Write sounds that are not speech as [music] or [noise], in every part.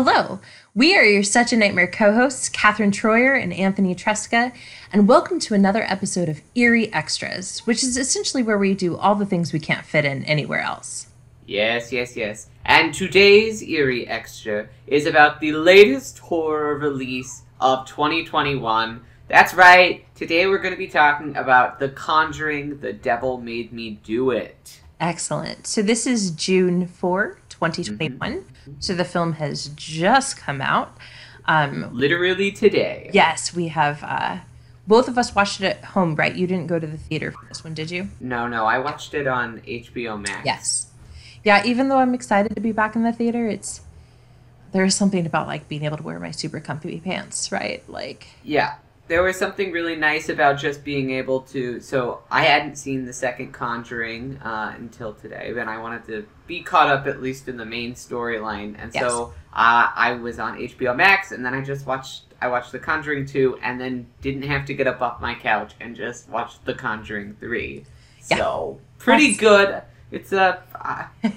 Hello, we are your Such a Nightmare co hosts, Catherine Troyer and Anthony Tresca, and welcome to another episode of Eerie Extras, which is essentially where we do all the things we can't fit in anywhere else. Yes, yes, yes. And today's Eerie Extra is about the latest horror release of 2021. That's right, today we're going to be talking about The Conjuring The Devil Made Me Do It. Excellent. So this is June 4, 2021. Mm-hmm. So the film has just come out. Um, Literally today. Yes, we have. Uh, both of us watched it at home, right? You didn't go to the theater for this one, did you? No, no. I watched it on HBO Max. Yes. Yeah, even though I'm excited to be back in the theater, it's there's something about like being able to wear my super comfy pants, right? Like Yeah there was something really nice about just being able to. So I hadn't seen the second Conjuring uh, until today, and I wanted to be caught up at least in the main storyline, and yes. so uh, I was on HBO Max, and then I just watched. I watched The Conjuring two, and then didn't have to get up off my couch and just watched The Conjuring three. Yeah. So pretty That's... good. It's a [laughs] uh,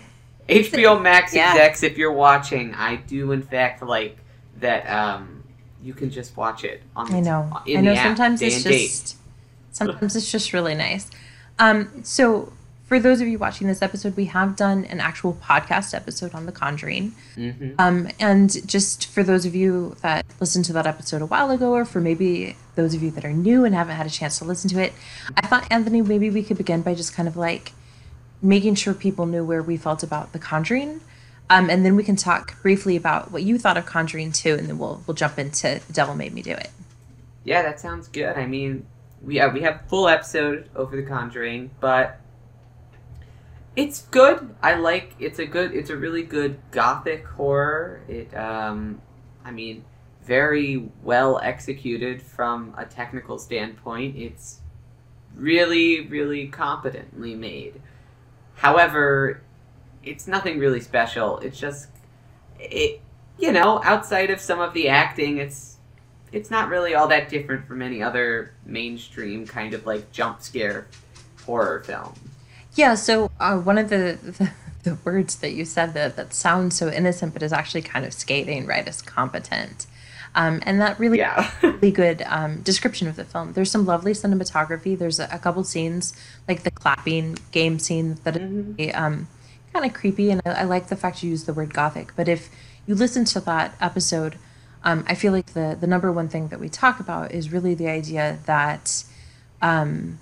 HBO Max yeah. execs. If you're watching, I do in fact like that. Um, you can just watch it on the, I know. I know sometimes it's just sometimes it's just really nice. Um, so for those of you watching this episode, we have done an actual podcast episode on The Conjuring. Mm-hmm. Um, and just for those of you that listened to that episode a while ago, or for maybe those of you that are new and haven't had a chance to listen to it, I thought, Anthony, maybe we could begin by just kind of like making sure people knew where we felt about The Conjuring um, and then we can talk briefly about what you thought of Conjuring 2, and then we'll we'll jump into The Devil Made Me Do It. Yeah, that sounds good. I mean, we have, we have full episode over The Conjuring, but it's good. I like it's a good it's a really good gothic horror. It um I mean, very well executed from a technical standpoint. It's really really competently made. However, it's nothing really special. It's just it you know, outside of some of the acting, it's it's not really all that different from any other mainstream kind of like jump scare horror film. Yeah, so uh, one of the, the, the words that you said that that sounds so innocent but is actually kind of scathing, right? Is competent. Um, and that really yeah. [laughs] really good um, description of the film. There's some lovely cinematography. There's a, a couple scenes like the clapping game scene that mm-hmm. is, um, kind of creepy, and I, I, like the fact you use the word gothic. But if you listen to that episode, um, I feel like the the number one thing that we talk about is really the idea that um,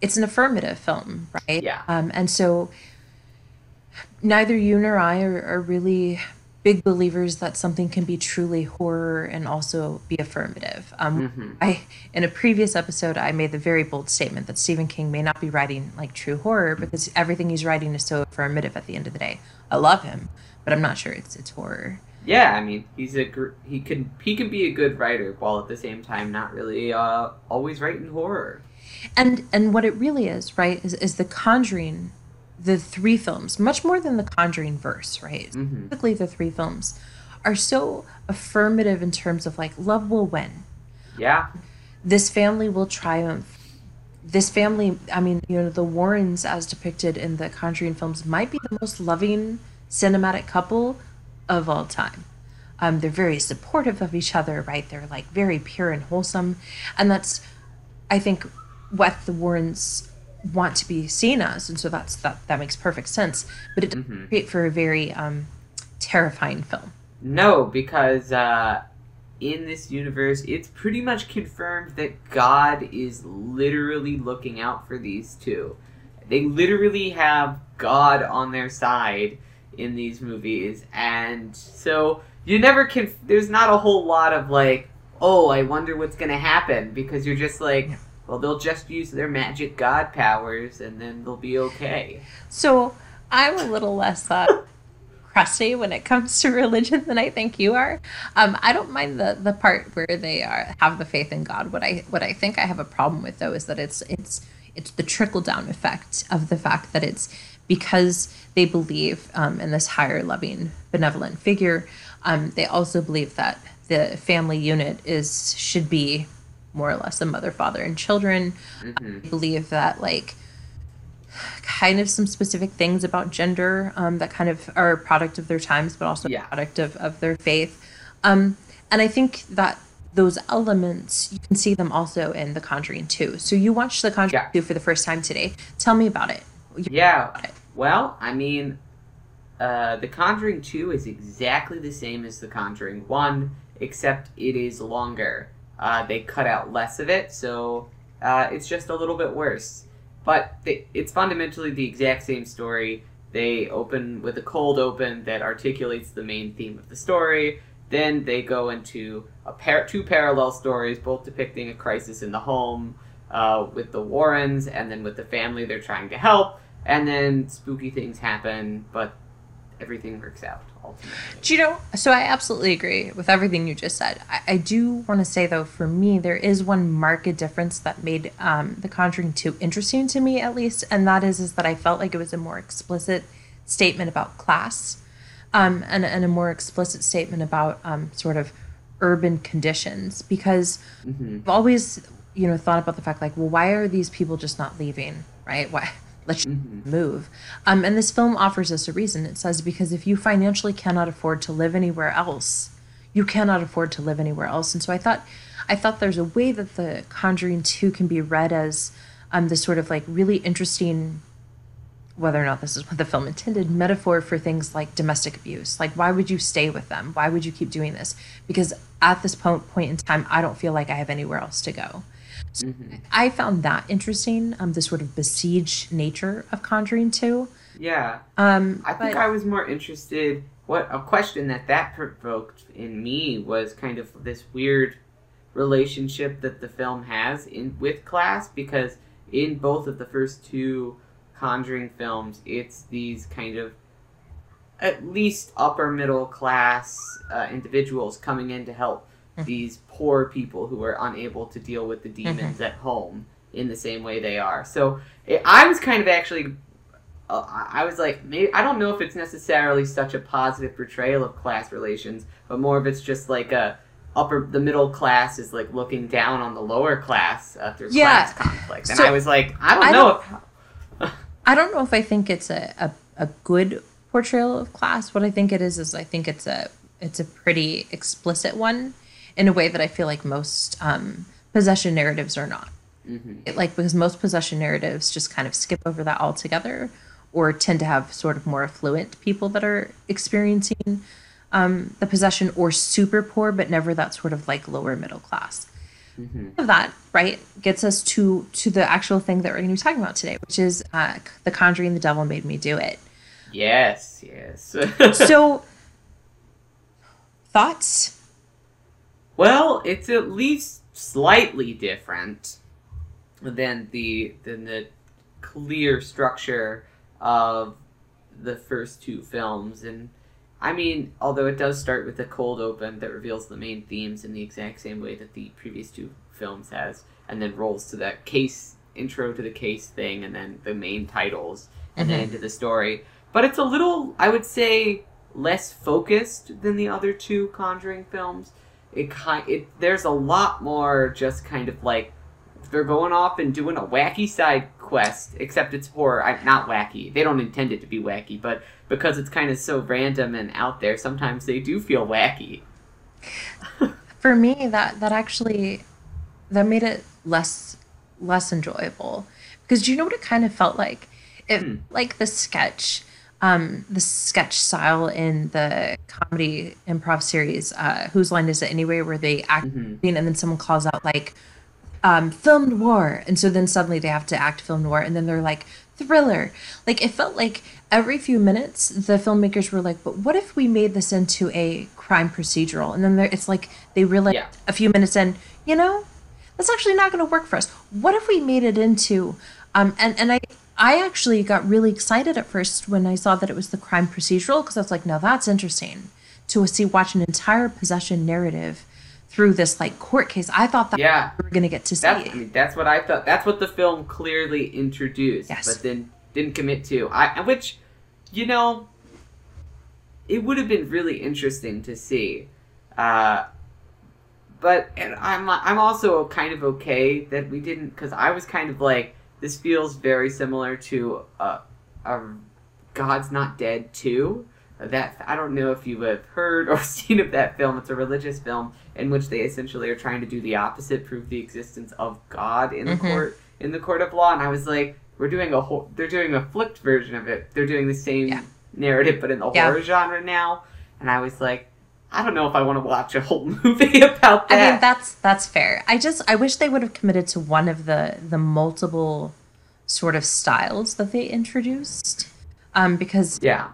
it's an affirmative film, right? Yeah. Um, and so neither you nor I are, are really big believers that something can be truly horror and also be affirmative. Um, mm-hmm. I in a previous episode I made the very bold statement that Stephen King may not be writing like true horror because everything he's writing is so affirmative. At the end of the day, I love him, but I'm not sure it's it's horror. Yeah, I mean he's a gr- he can he can be a good writer while at the same time not really uh, always writing horror. And and what it really is, right, is, is the Conjuring the three films, much more than the Conjuring verse, right? Mm-hmm. The three films are so affirmative in terms of like love will win. Yeah. This family will triumph. This family, I mean, you know, the Warrens, as depicted in the Conjuring films, might be the most loving cinematic couple of all time. Um, they're very supportive of each other, right? They're like very pure and wholesome. And that's, I think, what the Warrens want to be seen as, and so that's that that makes perfect sense. But it mm-hmm. create for a very um, terrifying film. No, because uh, in this universe, it's pretty much confirmed that God is literally looking out for these two. They literally have God on their side in these movies, and so you never can. There's not a whole lot of like, oh, I wonder what's gonna happen because you're just like. Well, they'll just use their magic god powers and then they'll be okay. So I'm a little less uh, crusty when it comes to [laughs] religion than I think you are. Um, I don't mind the the part where they are have the faith in God. What I what I think I have a problem with though is that it's it's it's the trickle down effect of the fact that it's because they believe um, in this higher loving benevolent figure. Um, they also believe that the family unit is should be more or less a mother, father, and children. Mm-hmm. I believe that like kind of some specific things about gender um, that kind of are a product of their times, but also yeah. a product of, of their faith. Um, and I think that those elements, you can see them also in The Conjuring 2. So you watched The Conjuring yeah. 2 for the first time today. Tell me about it. Yeah. About it. Well, I mean, uh, The Conjuring 2 is exactly the same as The Conjuring 1, except it is longer. Uh, they cut out less of it, so uh, it's just a little bit worse. But they, it's fundamentally the exact same story. They open with a cold open that articulates the main theme of the story. Then they go into a pair, two parallel stories, both depicting a crisis in the home uh, with the Warrens, and then with the family they're trying to help. And then spooky things happen, but everything works out. Do you know? So I absolutely agree with everything you just said. I, I do want to say though, for me, there is one marked difference that made um, The Conjuring Two interesting to me, at least, and that is is that I felt like it was a more explicit statement about class, um, and and a more explicit statement about um, sort of urban conditions because mm-hmm. I've always you know thought about the fact like well why are these people just not leaving right why let's mm-hmm. move. Um, and this film offers us a reason. It says, because if you financially cannot afford to live anywhere else, you cannot afford to live anywhere else. And so I thought, I thought there's a way that the Conjuring 2 can be read as um, this sort of like really interesting, whether or not this is what the film intended, metaphor for things like domestic abuse. Like, why would you stay with them? Why would you keep doing this? Because at this point, point in time, I don't feel like I have anywhere else to go. Mm-hmm. I found that interesting, um, the sort of besieged nature of Conjuring 2. Yeah. Um, I think but, I was more interested. What a question that that provoked in me was kind of this weird relationship that the film has in with class because in both of the first two Conjuring films, it's these kind of at least upper middle class uh, individuals coming in to help Mm-hmm. these poor people who are unable to deal with the demons mm-hmm. at home in the same way they are. So it, I was kind of actually, uh, I was like, maybe I don't know if it's necessarily such a positive portrayal of class relations, but more of it's just like a upper the middle class is like looking down on the lower class uh, through yeah. class conflict. And so I was like, I don't I know. Don't, if, I don't know if I think it's a, a, a good portrayal of class. What I think it is is I think it's a it's a pretty explicit one in a way that I feel like most um, possession narratives are not. Mm-hmm. It, like because most possession narratives just kind of skip over that altogether, or tend to have sort of more affluent people that are experiencing um, the possession, or super poor, but never that sort of like lower middle class. Mm-hmm. That right gets us to to the actual thing that we're going to be talking about today, which is uh, the Conjuring. The Devil Made Me Do It. Yes, yes. [laughs] so, thoughts well, it's at least slightly different than the than the clear structure of the first two films and I mean, although it does start with a cold open that reveals the main themes in the exact same way that the previous two films has, and then rolls to that case intro to the case thing, and then the main titles, and mm-hmm. then into the story. But it's a little, I would say, less focused than the other two Conjuring films it kind it there's a lot more just kind of like they're going off and doing a wacky side quest, except it's horror. I'm not wacky. They don't intend it to be wacky, but because it's kind of so random and out there, sometimes they do feel wacky. [laughs] For me, that that actually that made it less less enjoyable because do you know what it kind of felt like? It hmm. like the sketch um, the sketch style in the comedy improv series, uh, Whose Line Is It Anyway, where they act mm-hmm. and then someone calls out like um, film noir. And so then suddenly they have to act film noir and then they're like thriller. Like it felt like every few minutes the filmmakers were like, but what if we made this into a crime procedural? And then it's like they realized yeah. a few minutes in, you know, that's actually not going to work for us. What if we made it into um, and and I I actually got really excited at first when I saw that it was the crime procedural because I was like, now that's interesting to see watch an entire possession narrative through this like court case. I thought that yeah. we were going to get to see. That's, I mean, that's what I thought. That's what the film clearly introduced, yes. but then didn't commit to. I which, you know, it would have been really interesting to see. Uh, but and I'm I'm also kind of okay that we didn't because I was kind of like this feels very similar to uh, a God's Not Dead 2. That I don't know if you have heard or [laughs] seen of that film. It's a religious film in which they essentially are trying to do the opposite, prove the existence of God in the mm-hmm. court in the court of law. And I was like, we're doing a whole. They're doing a flipped version of it. They're doing the same yeah. narrative, but in the yeah. horror genre now. And I was like, I don't know if I want to watch a whole [laughs] movie about that. I mean, that's that's fair. I just I wish they would have committed to one of the the multiple sort of styles that they introduced, um, because yeah,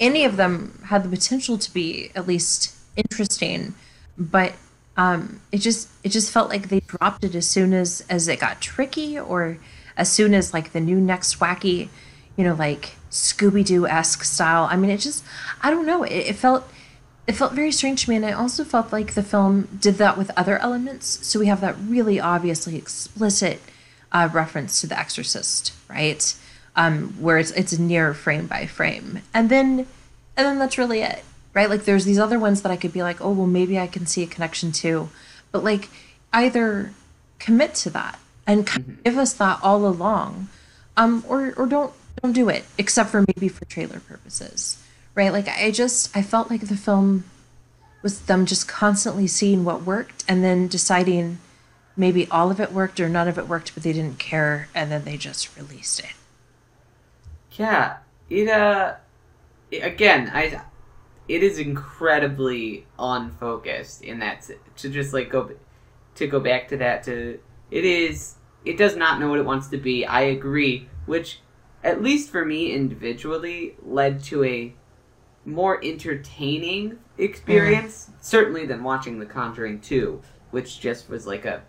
any of them had the potential to be at least interesting, but um, it just it just felt like they dropped it as soon as as it got tricky, or as soon as like the new next wacky, you know, like Scooby Doo esque style. I mean, it just I don't know. It, it felt it felt very strange to me and i also felt like the film did that with other elements so we have that really obviously explicit uh, reference to the exorcist right um, where it's it's near frame by frame and then and then that's really it right like there's these other ones that i could be like oh well maybe i can see a connection to but like either commit to that and mm-hmm. give us that all along um, or or don't don't do it except for maybe for trailer purposes right? Like I just I felt like the film was them just constantly seeing what worked and then deciding maybe all of it worked or none of it worked, but they didn't care and then they just released it. Yeah, it uh again, I it is incredibly unfocused in that to just like go to go back to that to it is it does not know what it wants to be. I agree, which at least for me individually led to a more entertaining experience, mm. certainly than watching The Conjuring 2, which just was like a.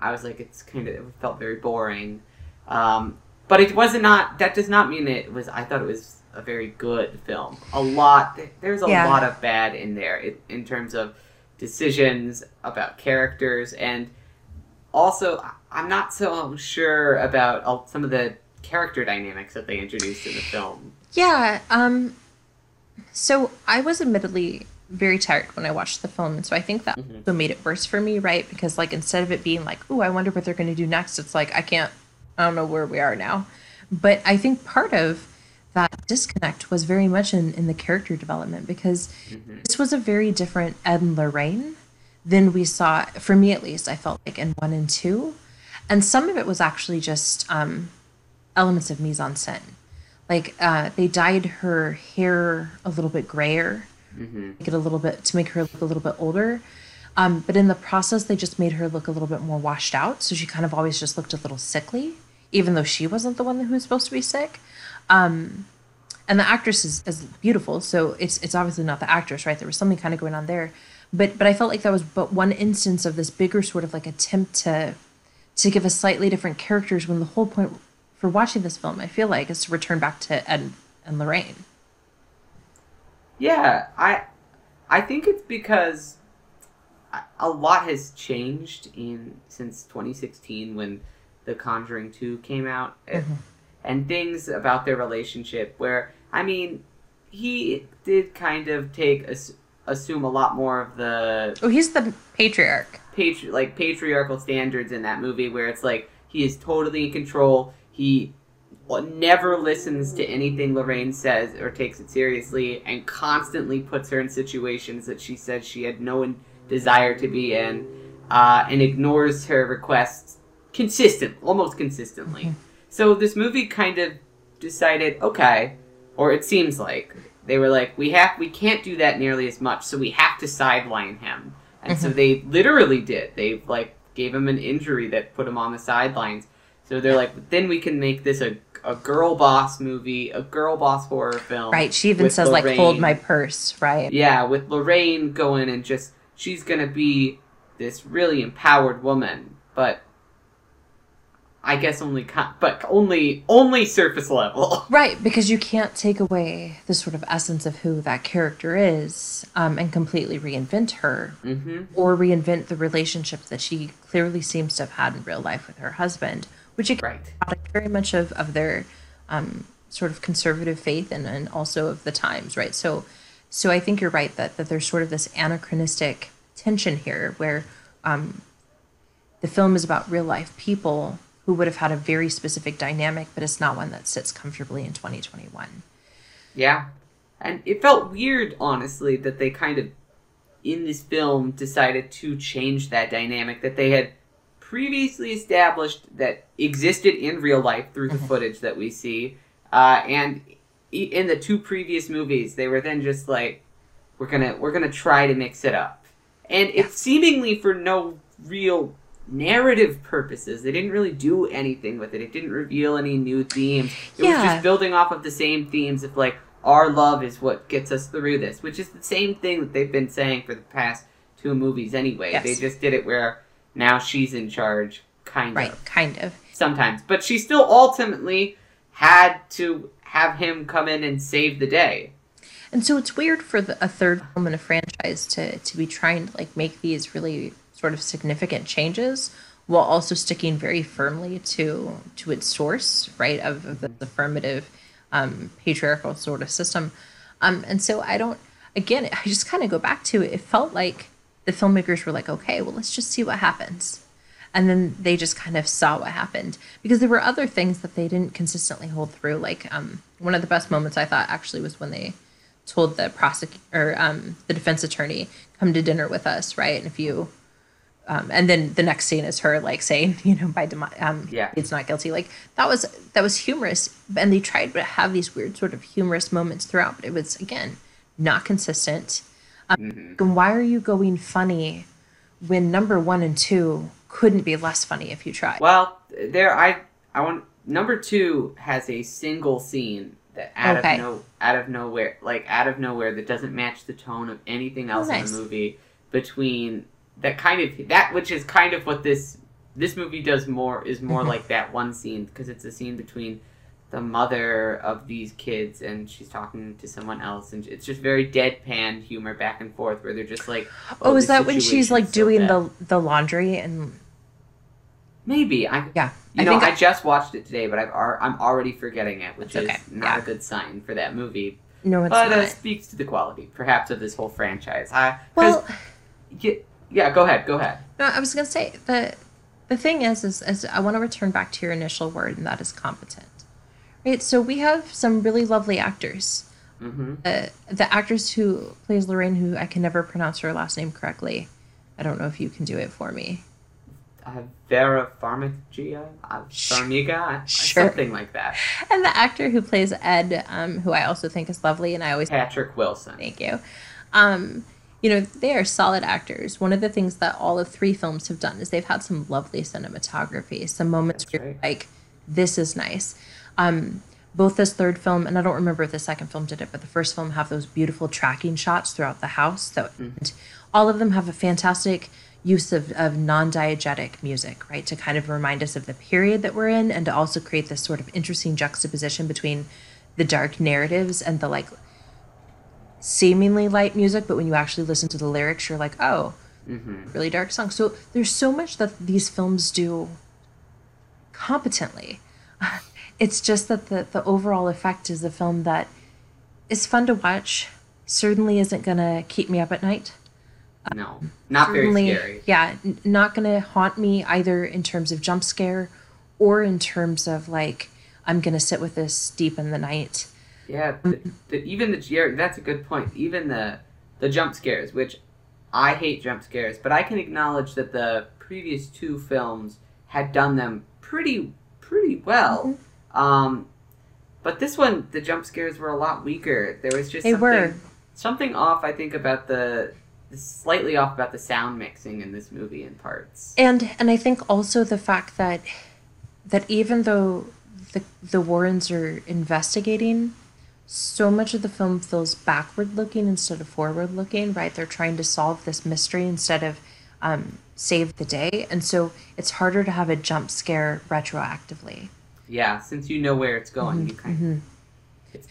I was like, it's kind of. It felt very boring. Um, but it wasn't not. That does not mean it was. I thought it was a very good film. A lot. There's a yeah. lot of bad in there in, in terms of decisions about characters and also i'm not so sure about some of the character dynamics that they introduced in the film yeah um so I was admittedly very tired when I watched the film, and so I think that mm-hmm. made it worse for me, right? Because like instead of it being like, "Oh, I wonder what they're going to do next," it's like I can't, I don't know where we are now. But I think part of that disconnect was very much in, in the character development because mm-hmm. this was a very different Ed and Lorraine than we saw, for me at least, I felt like in one and two. And some of it was actually just um, elements of mise en scène like uh, they dyed her hair a little bit grayer, mm-hmm. make it a little bit to make her look a little bit older. Um, but in the process, they just made her look a little bit more washed out. So she kind of always just looked a little sickly, even though she wasn't the one who was supposed to be sick. Um, and the actress is, is beautiful, so it's it's obviously not the actress, right? There was something kind of going on there, but but I felt like that was but one instance of this bigger sort of like attempt to to give us slightly different characters when the whole point for watching this film, I feel like, is to return back to Ed and Lorraine. Yeah, I I think it's because a lot has changed in since 2016 when The Conjuring 2 came out mm-hmm. and things about their relationship where I mean he did kind of take a, assume a lot more of the Oh, he's the patriarch. Patri- like patriarchal standards in that movie where it's like he is totally in control he never listens to anything Lorraine says or takes it seriously and constantly puts her in situations that she said she had no desire to be in uh, and ignores her requests consistent, almost consistently. Mm-hmm. So this movie kind of decided, okay, or it seems like they were like, we have, we can't do that nearly as much, so we have to sideline him, and mm-hmm. so they literally did. They like gave him an injury that put him on the sidelines so they're like, then we can make this a, a girl boss movie, a girl boss horror film. Right. She even says Lorraine. like, "Hold my purse." Right. Yeah, with Lorraine going and just she's gonna be this really empowered woman, but I guess only, cut, but only only surface level. [laughs] Right, because you can't take away the sort of essence of who that character is, um, and completely reinvent her, mm-hmm. or reinvent the relationship that she clearly seems to have had in real life with her husband, which is right. very much of, of their um, sort of conservative faith and, and also of the times, right? So, so I think you're right that, that there's sort of this anachronistic tension here where um, the film is about real life people, who would have had a very specific dynamic, but it's not one that sits comfortably in 2021. Yeah. And it felt weird, honestly, that they kind of, in this film, decided to change that dynamic that they had previously established that existed in real life through the mm-hmm. footage that we see. Uh, and in the two previous movies, they were then just like, we're gonna we're gonna try to mix it up, and it's seemingly for no real narrative purposes. They didn't really do anything with it. It didn't reveal any new themes. It yeah. was just building off of the same themes of like our love is what gets us through this, which is the same thing that they've been saying for the past two movies anyway. Yes. They just did it where now she's in charge, kind right, of. Right, kind of. Sometimes. But she still ultimately had to have him come in and save the day. And so it's weird for the, a third film in a franchise to, to be trying to like make these really sort of significant changes while also sticking very firmly to to its source, right, of, of the affirmative um, patriarchal sort of system. Um, and so I don't, again, I just kind of go back to it. It felt like the filmmakers were like, okay, well, let's just see what happens. And then they just kind of saw what happened because there were other things that they didn't consistently hold through. Like um, one of the best moments I thought actually was when they told the prosecutor or um, the defense attorney, come to dinner with us, right? And if you um, and then the next scene is her like saying, [laughs] you know, by um, yeah, it's not guilty. Like that was that was humorous, and they tried to have these weird sort of humorous moments throughout, but it was again not consistent. Um, mm-hmm. And why are you going funny when number one and two couldn't be less funny if you tried? Well, there I I want number two has a single scene that out okay. of no out of nowhere like out of nowhere that doesn't match the tone of anything else oh, nice. in the movie between that kind of that which is kind of what this this movie does more is more [laughs] like that one scene because it's a scene between the mother of these kids and she's talking to someone else and it's just very deadpan humor back and forth where they're just like [gasps] oh, oh is that when she's like so doing bad. the the laundry and maybe i yeah you I know i, I just watched it today but i've i'm already forgetting it which is okay. not yeah. a good sign for that movie no it's but uh, not. it speaks to the quality perhaps of this whole franchise I, well yeah, go ahead. Go ahead. No, I was gonna say the the thing is, is, is I want to return back to your initial word, and that is competent. Right. So we have some really lovely actors. Mm-hmm. Uh, the actress who plays Lorraine, who I can never pronounce her last name correctly. I don't know if you can do it for me. Uh, Vera Farmiga, uh, Farmiga, sure. something like that. And the actor who plays Ed, um, who I also think is lovely, and I always Patrick Wilson. Thank you. Um, you know, they are solid actors. One of the things that all of three films have done is they've had some lovely cinematography, some moments That's where right. like, this is nice. Um, both this third film, and I don't remember if the second film did it, but the first film have those beautiful tracking shots throughout the house. So mm-hmm. all of them have a fantastic use of, of non-diegetic music, right? To kind of remind us of the period that we're in and to also create this sort of interesting juxtaposition between the dark narratives and the like seemingly light music, but when you actually listen to the lyrics, you're like, oh, mm-hmm. really dark song. So there's so much that these films do competently. [laughs] It's just that the, the overall effect is a film that is fun to watch, certainly isn't going to keep me up at night. No, not certainly, very scary. Yeah, n- not going to haunt me either in terms of jump scare or in terms of like, I'm going to sit with this deep in the night yeah, the, the, even the yeah, that's a good point. Even the the jump scares, which I hate jump scares, but I can acknowledge that the previous two films had done them pretty pretty well. Mm-hmm. Um, but this one, the jump scares were a lot weaker. There was just they something, were. something off. I think about the slightly off about the sound mixing in this movie in parts. And and I think also the fact that that even though the the Warrens are investigating so much of the film feels backward looking instead of forward looking, right? They're trying to solve this mystery instead of um, save the day. And so it's harder to have a jump scare retroactively. Yeah, since you know where it's going, mm-hmm. you kind mm-hmm. of, it's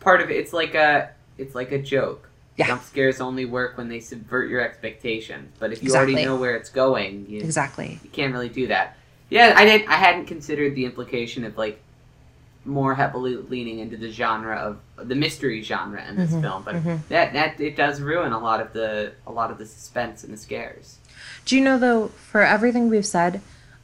part of it. It's like a it's like a joke. Yeah. Jump scares only work when they subvert your expectations. But if you exactly. already know where it's going, you, exactly, you can't really do that. Yeah, I didn't. I hadn't considered the implication of like more heavily leaning into the genre of the mystery genre in this mm-hmm, film, but mm-hmm. that that it does ruin a lot of the a lot of the suspense and the scares. Do you know though, for everything we've said,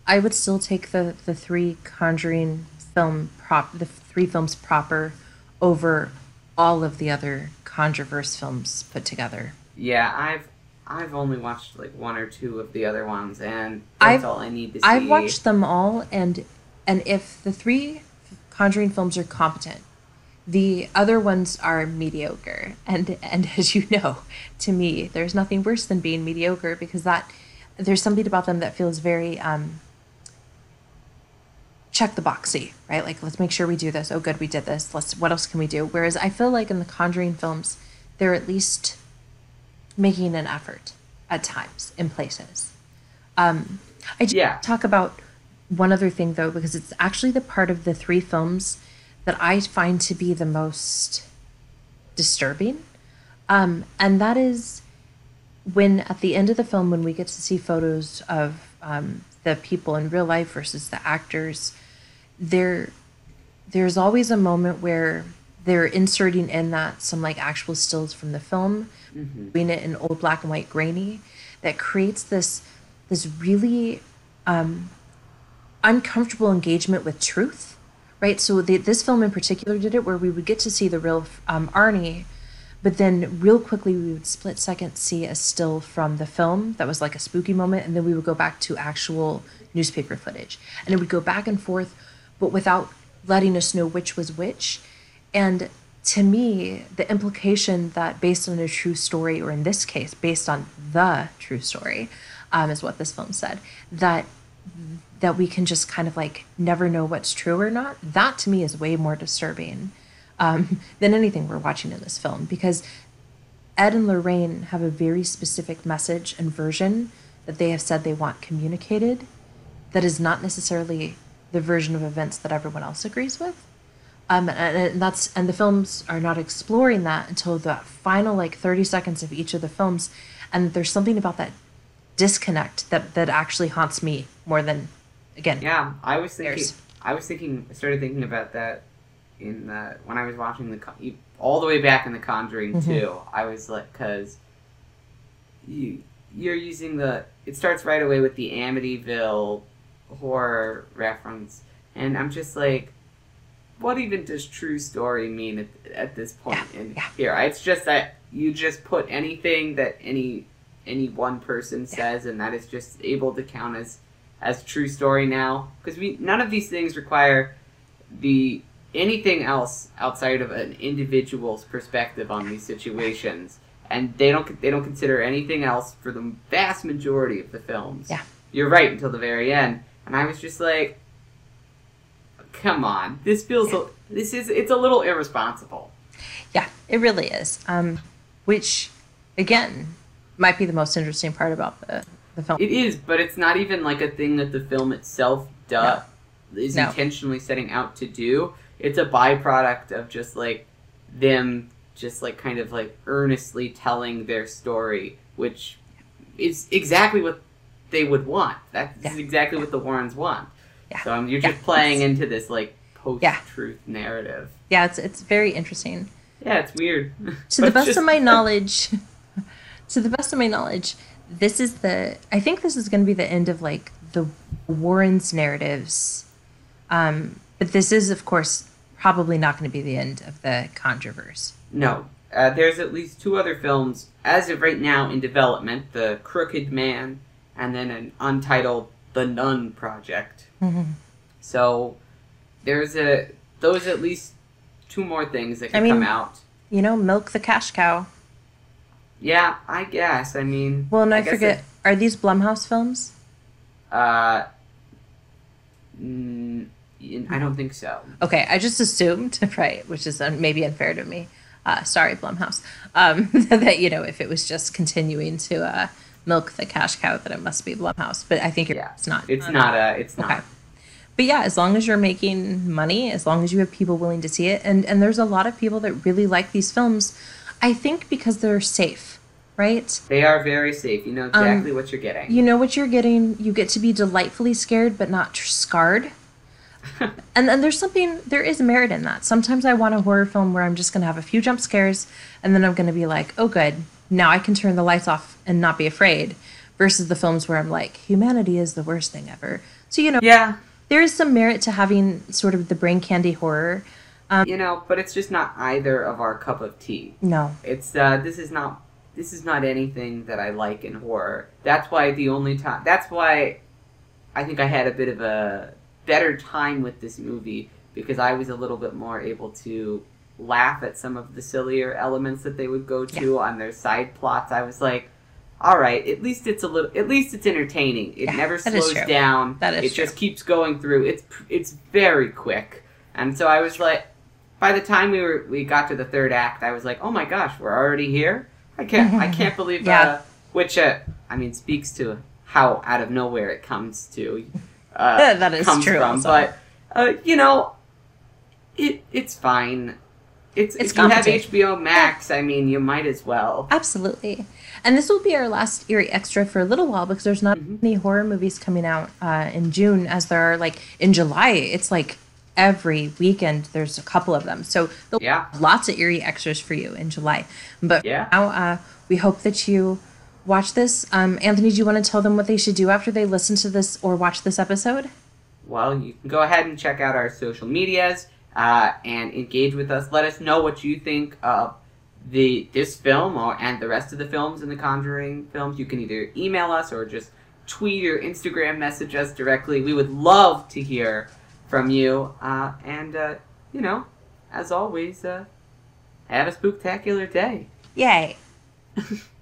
I would still take the the three Conjuring film prop the three films proper over all of the other Conjureverse films put together. Yeah, I've I've only watched like one or two of the other ones, and that's I've, all I need to see. I've watched them all, and and if the three Conjuring films are competent, the other ones are mediocre. And and as you know, to me, there's nothing worse than being mediocre because that there's something about them that feels very um, check the boxy, right? Like let's make sure we do this. Oh, good, we did this. Let's. What else can we do? Whereas I feel like in the Conjuring films, they're at least making an effort at times in places. Um, I just yeah. talk about one other thing though, because it's actually the part of the three films that I find to be the most disturbing. Um, and that is when at the end of the film, when we get to see photos of um, the people in real life versus the actors, there, there's always a moment where they're inserting in that some like actual stills from the film, mm-hmm. doing it in old black and white grainy, that creates this this really um, uncomfortable engagement with truth, right? So the, this film in particular did it where we would get to see the real um, Arne, but then real quickly we would split second see a still from the film that was like a spooky moment, and then we would go back to actual newspaper footage, and it would go back and forth, but without letting us know which was which. And to me, the implication that based on a true story, or in this case, based on the true story, um, is what this film said, that that we can just kind of like never know what's true or not, that to me is way more disturbing um, [laughs] than anything we're watching in this film because Ed and Lorraine have a very specific message and version that they have said they want communicated that is not necessarily the version of events that everyone else agrees with. Um, and, and that's and the films are not exploring that until the final like 30 seconds of each of the films and there's something about that disconnect that that actually haunts me more than again. Yeah, I was thinking. I was thinking. I started thinking about that in the when I was watching the all the way back in the Conjuring mm-hmm. two. I was like, because you you're using the. It starts right away with the Amityville horror reference, and I'm just like, what even does true story mean at, at this point yeah. in yeah. here? It's just that you just put anything that any any one person yeah. says, and that is just able to count as as true story now because we none of these things require the anything else outside of an individual's perspective on these situations. And they don't they don't consider anything else for the vast majority of the films. Yeah. You're right until the very end. And i was just like come on. This feels yeah. this is it's a little irresponsible. Yeah it really is. Um which again might be the most interesting part about the the film. It is, but it's not even like a thing that the film itself does no. is no. intentionally setting out to do. It's a byproduct of just like them just like kind of like earnestly telling their story, which is exactly what they would want. That's yeah. exactly what the Warrens want. Yeah. So um, you're just yeah. playing into this like post-truth narrative. Yeah, it's it's very interesting. Yeah, it's weird. To the [laughs] best just... of my knowledge, [laughs] to the best of my knowledge, this is the I think this is going to be the end of like the Warrens narratives. Um, but this is of course probably not going to be the end of the Conjureverse. No. Uh, there's at least two other films as of right now in development, The Crooked Man and then an untitled The Nun Project. Mm-hmm. So there's a those at least two more things that can I mean, come out. You know, milk the cash cow. Yeah, I guess. I mean, well, and I, I forget. It, are these Blumhouse films? Uh, mm, I don't think so. Okay, I just assumed, [laughs] right, which is maybe unfair to me. Uh, sorry, Blumhouse. Um, [laughs] that you know, if it was just continuing to uh, milk the cash cow, that it must be Blumhouse. But I think yeah. it's not. It's not. Uh, it's not. Okay. But yeah, as long as you're making money, as long as you have people willing to see it, and and there's a lot of people that really like these films I think because they're safe, right? They are very safe. You know exactly um, what you're getting. You know what you're getting. You get to be delightfully scared, but not scarred. [laughs] and then there's something there is merit in that. Sometimes I want a horror film where I'm just gonna have a few jump scares, and then I'm gonna be like, oh good, now I can turn the lights off and not be afraid. Versus the films where I'm like, humanity is the worst thing ever. So you know, yeah, there is some merit to having sort of the brain candy horror. Um, you know, but it's just not either of our cup of tea. No, it's uh, this is not this is not anything that I like in horror. That's why the only time that's why I think I had a bit of a better time with this movie because I was a little bit more able to laugh at some of the sillier elements that they would go to yeah. on their side plots. I was like, all right, at least it's a little at least it's entertaining. It yeah, never [laughs] slows down. That is it true. just keeps going through. It's it's very quick. And so I was like by the time we were we got to the third act, I was like, "Oh my gosh, we're already here." I can't I [laughs] can't believe yeah. uh, which uh, I mean speaks to how out of nowhere it comes to uh, that is true from. But uh, you know, it it's fine. It's, it's if you have HBO Max, I mean, you might as well. Absolutely. And this will be our last Eerie Extra for a little while because there's not mm-hmm. any horror movies coming out uh, in June as there are like in July. It's like every weekend there's a couple of them. So yeah, lots of Eerie Extras for you in July. But yeah. now uh, we hope that you watch this. Um, Anthony, do you want to tell them what they should do after they listen to this or watch this episode? Well, you can go ahead and check out our social medias uh, and engage with us. Let us know what you think of the this film or and the rest of the films in the Conjuring films. You can either email us or just tweet or Instagram message us directly. We would love to hear from you. Uh, and uh, you know, as always, uh, have a spooktacular day. Yay. [laughs]